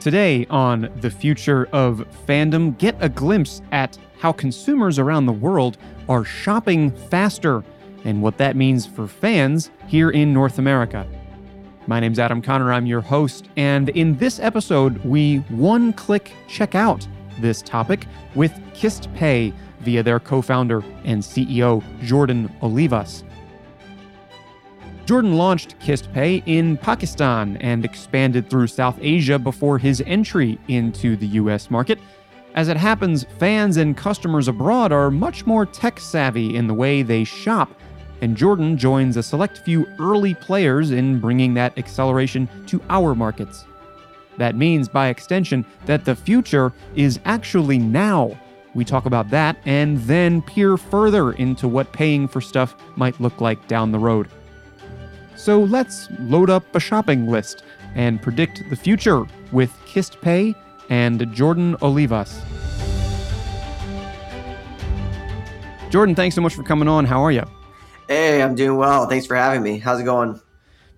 Today on The Future of Fandom, get a glimpse at how consumers around the world are shopping faster and what that means for fans here in North America. My name's Adam Conner, I'm your host, and in this episode, we one click check out this topic with QisstPay via their co founder and CEO, Jordan Olivas. Jordan launched QisstPay in Pakistan and expanded through South Asia before his entry into the US market. As it happens, fans and customers abroad are much more tech savvy in the way they shop, and Jordan joins a select few early players in bringing that acceleration to our markets. That means, by extension, that the future is actually now. We talk about that and then peer further into what paying for stuff might look like down the road. So let's load up a shopping list and predict the future with QisstPay and Jordan Olivas. Jordan, thanks so much for coming on. How are you? Hey, I'm doing well. Thanks for having me. How's it going?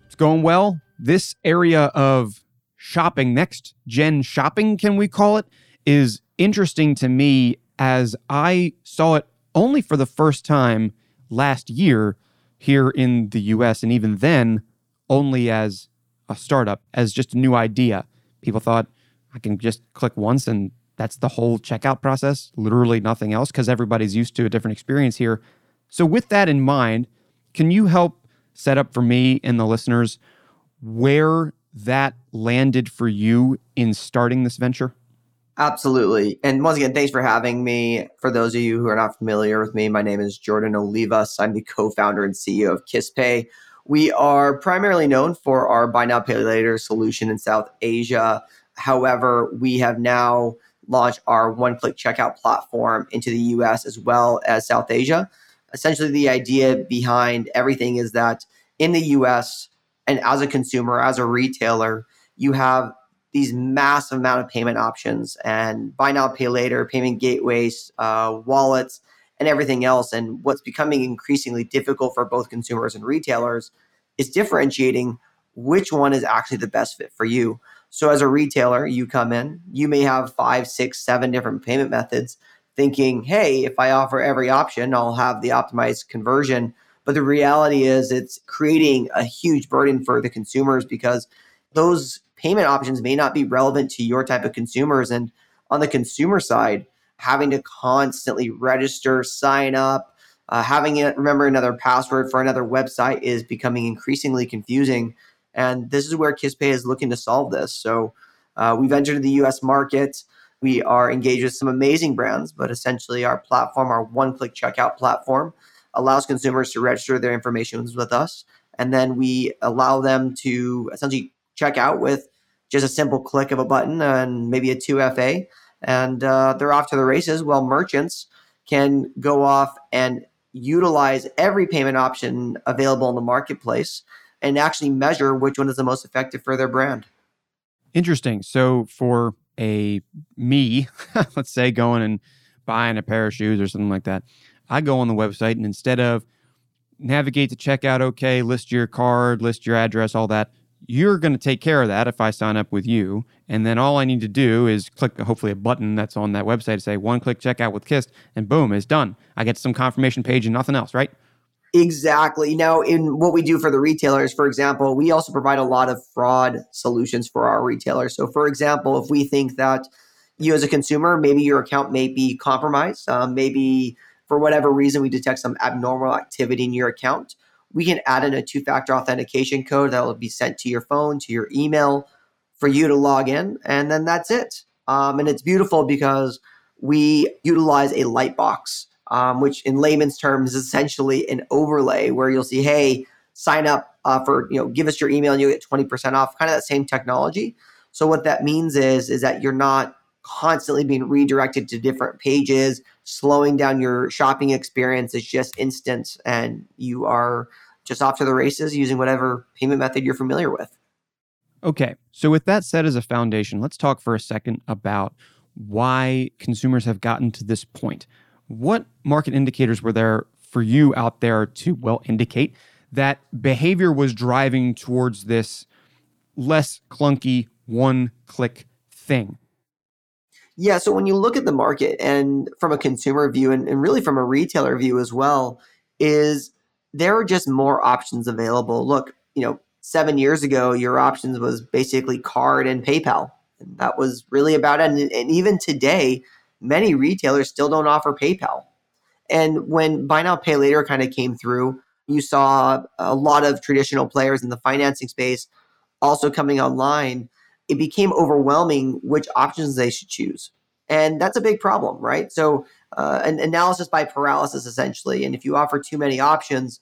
It's going well. This area of shopping, next gen shopping, can we call it, is interesting to me as I saw it only for the first time last year here in the US. And even then, only as a startup, as just a new idea. People thought I can just click once and that's the whole checkout process, literally nothing else, because everybody's used to a different experience here. So, with that in mind, can you help set up for me and the listeners where that landed for you in starting this venture? Absolutely. And once again, thanks for having me. For those of you who are not familiar with me, my name is Jordan Olivas. I'm the co founder and CEO of QisstPay. We are primarily known for our buy now, pay later solution in South Asia. However, we have now launched our one click checkout platform into the US as well as South Asia. Essentially, the idea behind everything is that in the US, and as a consumer, as a retailer, you have these massive amount of payment options and buy now pay later payment gateways uh, wallets and everything else. And what's becoming increasingly difficult for both consumers and retailers is differentiating which one is actually the best fit for you. So as a retailer you come in you may have five six seven different payment methods thinking hey if i offer every option i'll have the optimized conversion. But the reality is it's creating a huge burden for the consumers because those payment options may not be relevant to your type of consumers. And on the consumer side, having to constantly register, sign up, uh, having it remember another password for another website is becoming increasingly confusing. And this is where QisstPay is looking to solve this. So uh, we've entered the US market. We are engaged with some amazing brands, but essentially our platform, our one click checkout platform, allows consumers to register their information with us. And then we allow them to essentially check out with just a simple click of a button and maybe a 2FA, and uh, they're off to the races. While merchants can go off and utilize every payment option available in the marketplace and actually measure which one is the most effective for their brand. Interesting. So for a me, let's say going and buying a pair of shoes or something like that, I go on the website and instead of navigate to checkout, okay, list your card, list your address, all that you're going to take care of that if I sign up with you. And then all I need to do is click hopefully a button that's on that website to say one click checkout with Qisst, and boom, it's done. I get some confirmation page and nothing else, right? Exactly. Now, in what we do for the retailers, for example, we also provide a lot of fraud solutions for our retailers. So, for example, if we think that you as a consumer, maybe your account may be compromised, um, maybe for whatever reason we detect some abnormal activity in your account, we can add in a two factor authentication code that will be sent to your phone, to your email for you to log in. And then that's it. Um, and it's beautiful because we utilize a light box, um, which in layman's terms is essentially an overlay where you'll see, hey, sign up uh, for, you know, give us your email and you'll get 20% off, kind of that same technology. So what that means is, is that you're not constantly being redirected to different pages, slowing down your shopping experience. is just instant and you are just off to the races using whatever payment method you're familiar with. Okay. So, with that said as a foundation, let's talk for a second about why consumers have gotten to this point. What market indicators were there for you out there to, well, indicate that behavior was driving towards this less clunky one click thing? Yeah, so when you look at the market and from a consumer view and, and really from a retailer view as well, is there are just more options available. Look, you know, seven years ago, your options was basically card and PayPal. And that was really about it. And, and even today, many retailers still don't offer PayPal. And when buy now, pay later kind of came through, you saw a lot of traditional players in the financing space also coming online. It became overwhelming which options they should choose. And that's a big problem, right? So, uh, an analysis by paralysis, essentially. And if you offer too many options,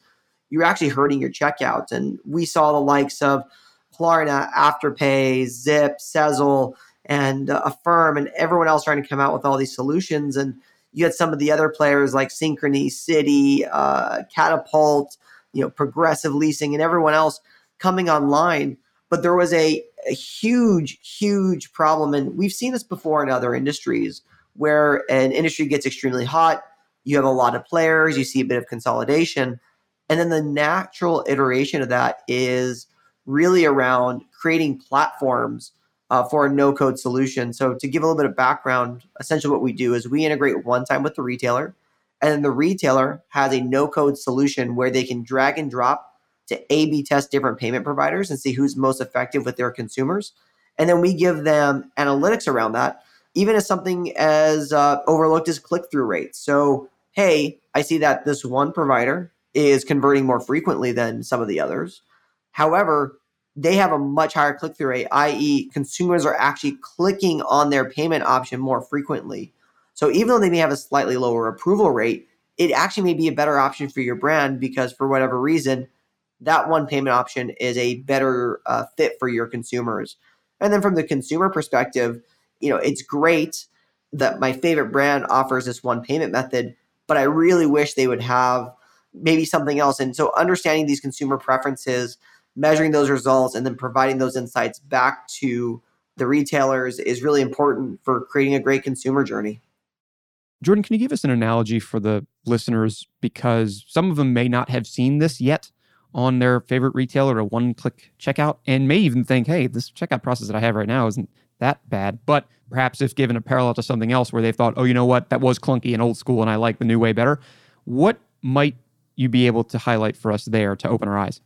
you're actually hurting your checkouts. And we saw the likes of Klarna, Afterpay, Zip, Sezzle, and uh, Affirm, and everyone else trying to come out with all these solutions. And you had some of the other players like Synchrony, Citi, uh, Katapult, you know, Progressive Leasing, and everyone else coming online. But there was a, a huge, huge problem, and we've seen this before in other industries where an industry gets extremely hot. You have a lot of players, you see a bit of consolidation, and then the natural iteration of that is really around creating platforms uh, for a no code solution. So, to give a little bit of background, essentially what we do is we integrate one time with the retailer, and then the retailer has a no code solution where they can drag and drop to A B test different payment providers and see who's most effective with their consumers. And then we give them analytics around that, even as something as uh, overlooked as click through rates. So, hey, I see that this one provider is converting more frequently than some of the others. However, they have a much higher click through rate, i.e., consumers are actually clicking on their payment option more frequently. So even though they may have a slightly lower approval rate, it actually may be a better option for your brand because for whatever reason, that one payment option is a better uh, fit for your consumers. And then from the consumer perspective, you know, it's great that my favorite brand offers this one payment method, but I really wish they would have maybe something else. And so understanding these consumer preferences measuring those results and then providing those insights back to the retailers is really important for creating a great consumer journey. Jordan, can you give us an analogy for the listeners? Because some of them may not have seen this yet on their favorite retailer or one click checkout and may even think, hey, this checkout process that I have right now isn't that bad. But perhaps if given a parallel to something else where they've thought, oh, you know what, that was clunky and old school and I like the new way better, what might you be able to highlight for us there to open our eyes?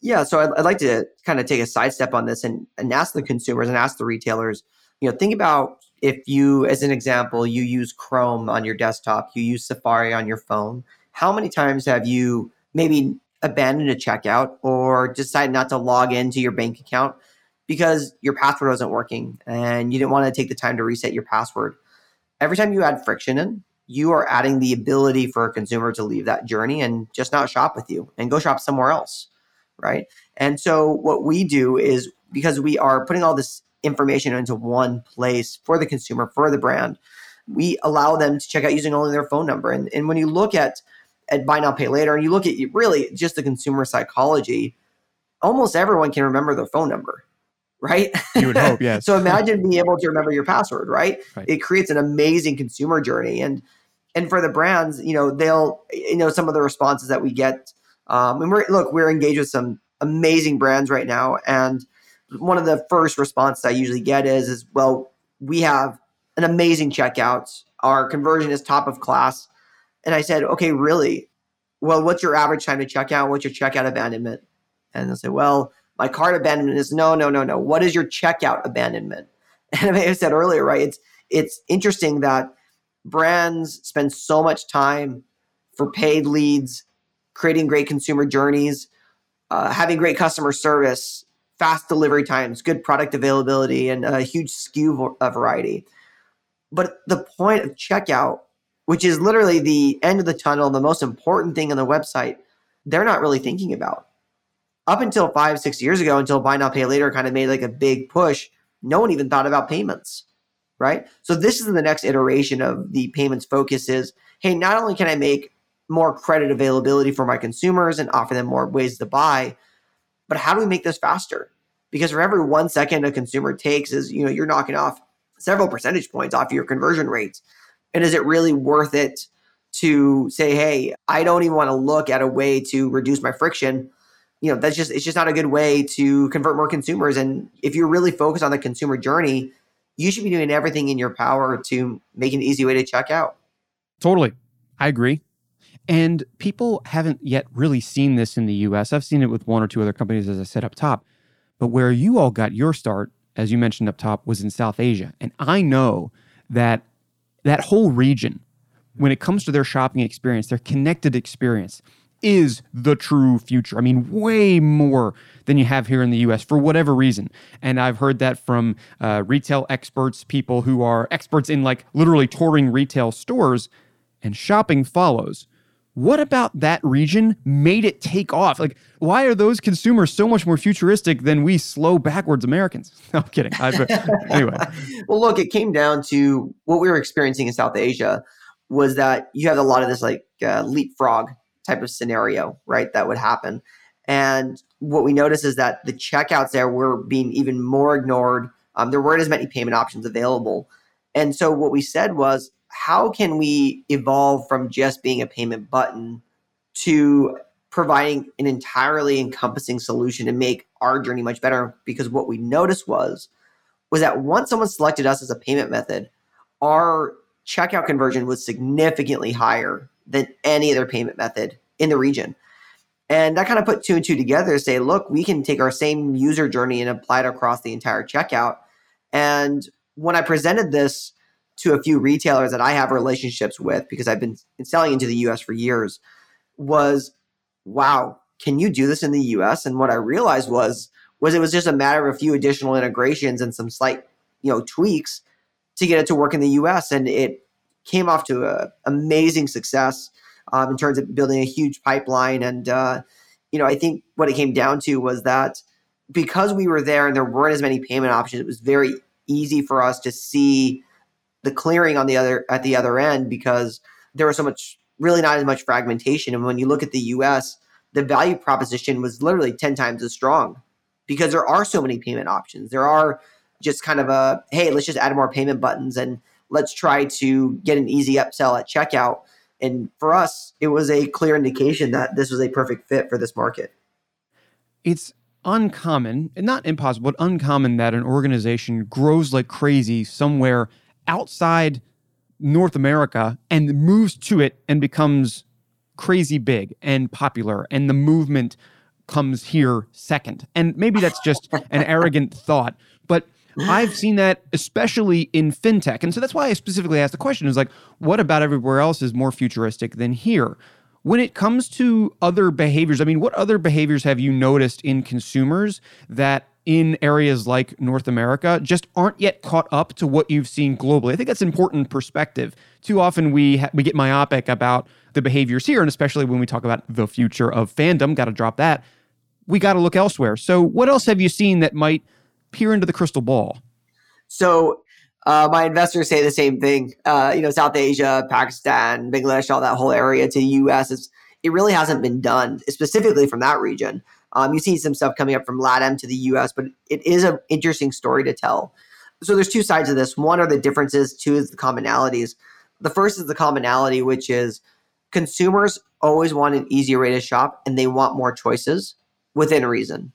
Yeah, so I'd, I'd, like to kind of take a sidestep on this and, and ask the consumers and ask the retailers. You know, think about if you, as an example, you use Chrome on your desktop, you use Safari on your phone. How many times have you maybe abandoned a checkout or decide not to log into your bank account because your password wasn't working and you didn't want to take the time to reset your password? Every time you add friction in, you are adding the ability for a consumer to leave that journey and just not shop with you and go shop somewhere else right? And so what we do is because we are putting all this information into one place for the consumer, for the brand, we allow them to check out using only their phone number. And, and when you look at at buy now pay later and you look at really just the consumer psychology, almost everyone can remember their phone number. Right? You would hope, yes. so imagine being able to remember your password, right? right? It creates an amazing consumer journey. And and for the brands, you know, they'll you know, some of the responses that we get um, and we're look, we're engaged with some amazing brands right now, and one of the first responses I usually get is, is well, we have an amazing checkout. Our conversion is top of class. And I said, okay, really? Well, what's your average time to check out? What's your checkout abandonment? And they'll say, well, my cart abandonment is no, no, no, no. What is your checkout abandonment? And I may have said earlier, right? It's it's interesting that brands spend so much time for paid leads creating great consumer journeys, uh, having great customer service, fast delivery times, good product availability, and a huge SKU uh, variety. But the point of checkout, which is literally the end of the tunnel, the most important thing on the website, they're not really thinking about. Up until five, six years ago, until buy now, pay later kind of made like a big push, no one even thought about payments, right? So this is the next iteration of the payments focus is, hey, not only can I make more credit availability for my consumers and offer them more ways to buy. But how do we make this faster? Because for every one second a consumer takes is, you know, you're knocking off several percentage points off your conversion rates. And is it really worth it to say, hey, I don't even want to look at a way to reduce my friction? You know, that's just it's just not a good way to convert more consumers. And if you're really focused on the consumer journey, you should be doing everything in your power to make an easy way to check out. Totally. I agree. And people haven't yet really seen this in the US. I've seen it with one or two other companies, as I said up top. But where you all got your start, as you mentioned up top, was in South Asia. And I know that that whole region, when it comes to their shopping experience, their connected experience, is the true future. I mean, way more than you have here in the US for whatever reason. And I've heard that from uh, retail experts, people who are experts in like literally touring retail stores, and shopping follows what about that region made it take off? Like, why are those consumers so much more futuristic than we slow backwards Americans? No, I'm kidding. I, anyway. well, look, it came down to what we were experiencing in South Asia was that you had a lot of this like uh, leapfrog type of scenario, right? That would happen. And what we noticed is that the checkouts there were being even more ignored. Um, there weren't as many payment options available. And so what we said was, how can we evolve from just being a payment button to providing an entirely encompassing solution to make our journey much better? Because what we noticed was was that once someone selected us as a payment method our checkout conversion was significantly higher than any other payment method in the region. And that kind of put two and two together to say look we can take our same user journey and apply it across the entire checkout. And when i presented this to a few retailers that I have relationships with because I've been selling into the US for years was wow, can you do this in the US? And what I realized was was it was just a matter of a few additional integrations and some slight, you know, tweaks to get it to work in the US and it came off to a amazing success um, in terms of building a huge pipeline and uh, you know, I think what it came down to was that because we were there and there weren't as many payment options, it was very easy for us to see the clearing on the other at the other end because there was so much really not as much fragmentation. And when you look at the US, the value proposition was literally 10 times as strong because there are so many payment options. There are just kind of a hey, let's just add more payment buttons and let's try to get an easy upsell at checkout. And for us, it was a clear indication that this was a perfect fit for this market. It's uncommon, and not impossible, but uncommon that an organization grows like crazy somewhere outside North America and moves to it and becomes crazy big and popular, and the movement comes here second. And maybe that's just an arrogant thought, but I've seen that especially in fintech. And so that's why I specifically asked the question is like, what about everywhere else is more futuristic than here? When it comes to other behaviors, I mean, what other behaviors have you noticed in consumers that in areas like North America just aren't yet caught up to what you've seen globally. I think that's an important perspective. Too often we ha- we get myopic about the behaviors here, and especially when we talk about the future of fandom. Got to drop that. We got to look elsewhere. So, what else have you seen that might peer into the crystal ball? So, uh, my investors say the same thing. Uh, you know, South Asia, Pakistan, Bangladesh, all that whole area to the U.S. It's, it really hasn't been done specifically from that region. Um, you see some stuff coming up from LATAM to the US, but it is an interesting story to tell. So there's two sides of this. One are the differences, two is the commonalities. The first is the commonality, which is consumers always want an easier way to shop and they want more choices within reason.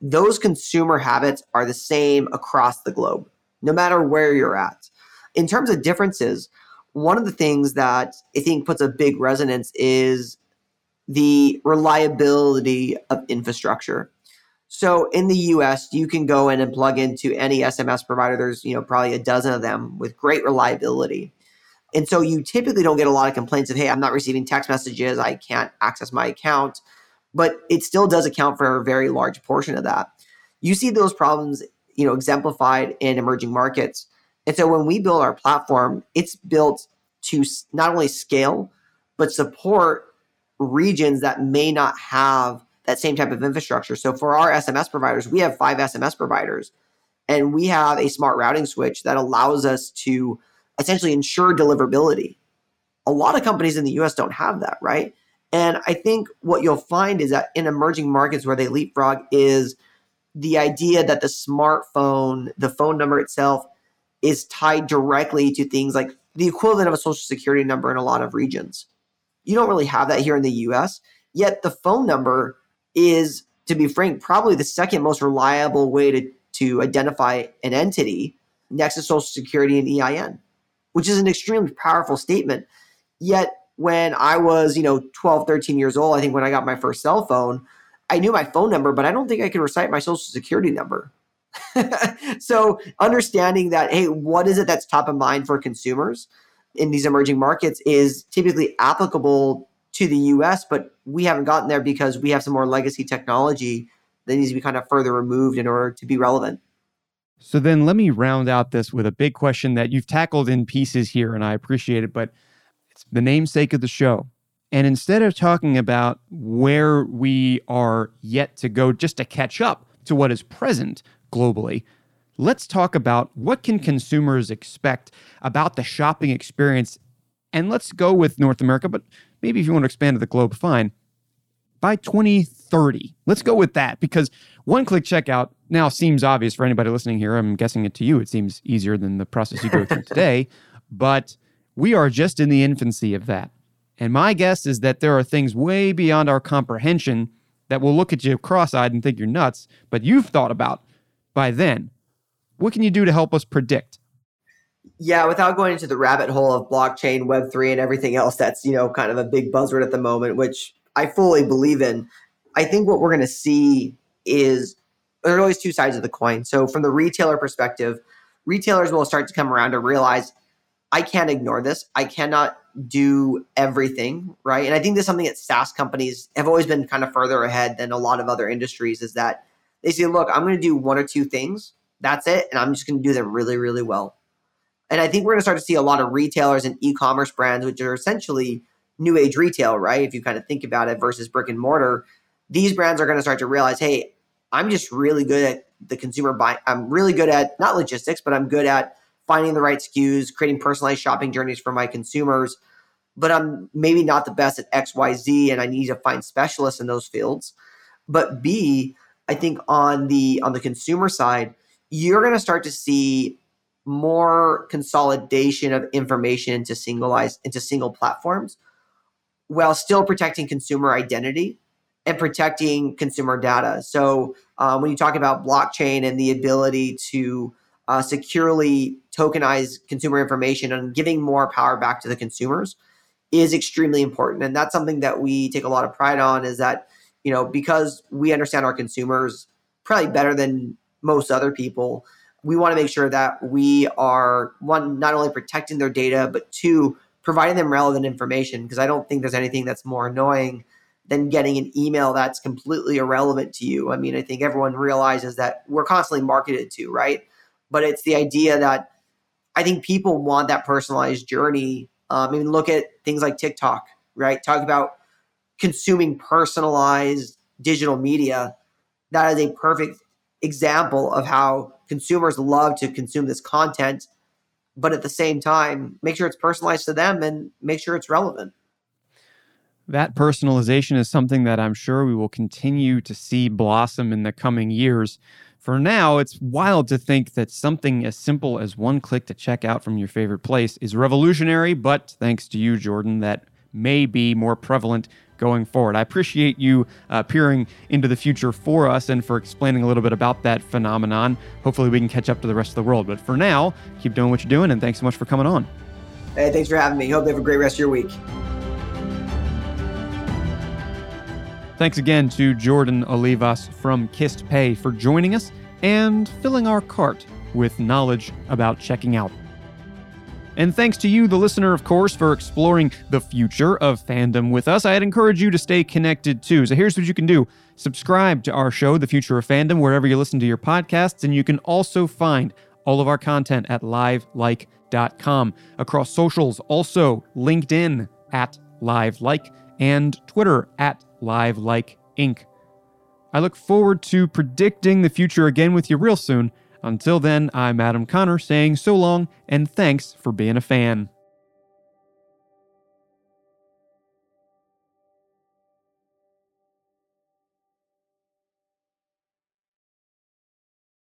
Those consumer habits are the same across the globe, no matter where you're at. In terms of differences, one of the things that I think puts a big resonance is the reliability of infrastructure. So in the US, you can go in and plug into any SMS provider. There's, you know, probably a dozen of them with great reliability. And so you typically don't get a lot of complaints of, hey, I'm not receiving text messages, I can't access my account. But it still does account for a very large portion of that. You see those problems, you know, exemplified in emerging markets. And so when we build our platform, it's built to not only scale, but support regions that may not have that same type of infrastructure. So for our SMS providers, we have five SMS providers, and we have a smart routing switch that allows us to essentially ensure deliverability. A lot of companies in the US don't have that, right? And I think what you'll find is that in emerging markets where they leapfrog is the idea that the smartphone, the phone number itself, is tied directly to things like the equivalent of a social security number in a lot of regions. You don't really have that here in the US. Yet the phone number is, to be frank, probably the second most reliable way to, to identify an entity next to social security and EIN, which is an extremely powerful statement. Yet when I was, you know, 12, 13 years old, I think when I got my first cell phone, I knew my phone number, but I don't think I could recite my social security number. so understanding that, hey, what is it that's top of mind for consumers in these emerging markets is typically applicable to the US, but we haven't gotten there because we have some more legacy technology that needs to be kind of further removed in order to be relevant. So then let me round out this with a big question that you've tackled in pieces here, and I appreciate it, but it's the namesake of the show. And instead of talking about where we are yet to go just to catch up to what is present globally, let's talk about what can consumers expect about the shopping experience. And let's go with North America, but maybe if you want to expand to the globe, fine. By 2030, let's go with that because one click checkout now seems obvious for anybody listening here. I'm guessing it to you. It seems easier than the process you go through today, but we are just in the infancy of that. And my guess is that there are things way beyond our comprehension that will look at you cross eyed and think you're nuts, but you've thought about by then. What can you do to help us predict? Yeah, without going into the rabbit hole of blockchain, Web3, and everything else that's, you know, kind of a big buzzword at the moment, which I fully believe in, I think what we're going to see is there are always two sides of the coin. So, from the retailer perspective, retailers will start to come around to realize I can't ignore this. I cannot do everything, right? And I think this is something that SaaS companies have always been kind of further ahead than a lot of other industries is that they say, look, I'm going to do one or two things. That's it. And I'm just going to do them really, really well. And I think we're going to start to see a lot of retailers and e commerce brands, which are essentially new age retail, right? If you kind of think about it versus brick and mortar, these brands are going to start to realize, hey, I'm just really good at the consumer buying. I'm really good at not logistics, but I'm good at finding the right SKUs, creating personalized shopping journeys for my consumers. But I'm maybe not the best at XYZ and I need to find specialists in those fields. But B, I think on the on the consumer side, you're going to start to see more consolidation of information into singleized into single platforms while still protecting consumer identity and protecting consumer data. So um, when you talk about blockchain and the ability to uh, securely tokenize consumer information and giving more power back to the consumers is extremely important and that's something that we take a lot of pride on is that you know because we understand our consumers probably better than most other people we want to make sure that we are one not only protecting their data but two providing them relevant information because i don't think there's anything that's more annoying than getting an email that's completely irrelevant to you i mean i think everyone realizes that we're constantly marketed to right but it's the idea that I think people want that personalized journey. Um, I mean, look at things like TikTok, right? Talk about consuming personalized digital media. That is a perfect example of how consumers love to consume this content, but at the same time, make sure it's personalized to them and make sure it's relevant. That personalization is something that I'm sure we will continue to see blossom in the coming years. For now, it's wild to think that something as simple as one click to check out from your favorite place is revolutionary, but thanks to you, Jordan, that may be more prevalent going forward. I appreciate you uh, peering into the future for us and for explaining a little bit about that phenomenon. Hopefully, we can catch up to the rest of the world. But for now, keep doing what you're doing, and thanks so much for coming on. Hey, thanks for having me. Hope you have a great rest of your week. Thanks again to Jordan Olivas from QisstPay for joining us and filling our cart with knowledge about checking out. And thanks to you, the listener, of course, for exploring the future of fandom with us. I'd encourage you to stay connected too. So here's what you can do subscribe to our show, The Future of Fandom, wherever you listen to your podcasts. And you can also find all of our content at livelike.com. Across socials, also LinkedIn at livelike and Twitter at Live Like Inc. I look forward to predicting the future again with you real soon. Until then, I'm Adam Conner saying so long and thanks for being a fan.